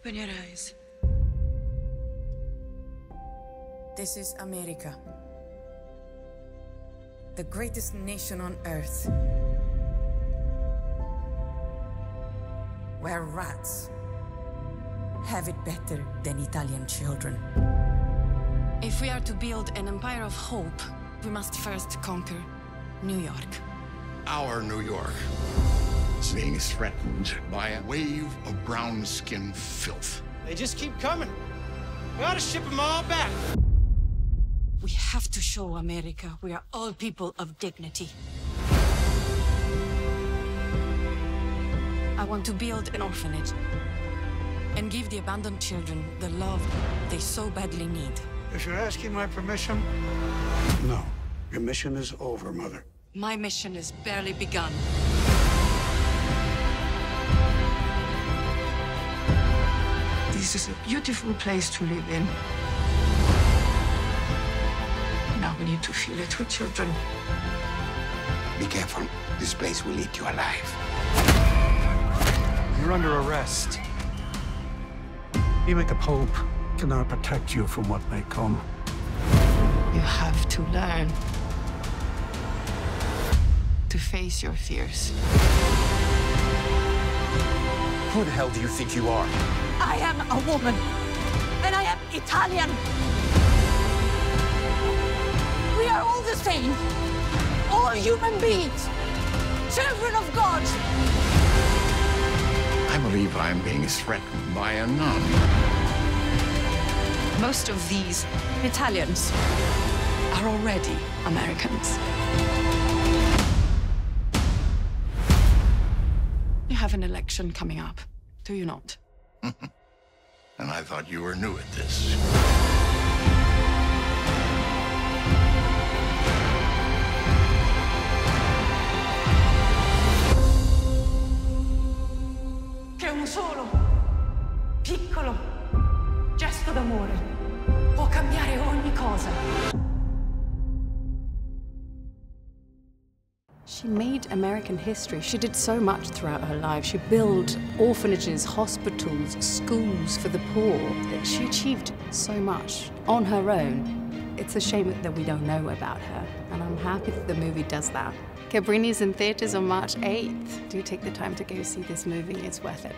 Open your eyes. This is America. The greatest nation on earth. Where rats have it better than Italian children. If we are to build an empire of hope, we must first conquer New York. Our New York is being threatened by a wave of brown skin filth. They just keep coming. We ought to ship them all back. We have to show America we are all people of dignity. I want to build an orphanage and give the abandoned children the love they so badly need. If you're asking my permission, no. Your mission is over, Mother. My mission is barely begun. This is a beautiful place to live in. Now we need to fill it with children. Be careful. This place will eat you alive. You're under arrest. Even the Pope cannot protect you from what may come. You have to learn to face your fears. Who the hell do you think you are? I am a woman, and I am Italian. We are all the same, all human beings, children of God. I believe I'm being threatened by a nun. Most of these Italians are already Americans. Have an election coming up, do you not? And I thought you were new at this. Che un solo piccolo gesto d'amore può cambiare ogni cosa. She made American history. She did so much throughout her life. She built orphanages, hospitals, schools for the poor. She achieved so much on her own. It's a shame that we don't know about her, and I'm happy that the movie does that. Cabrini's in theaters on March 8th. Do take the time to go see this movie, it's worth it.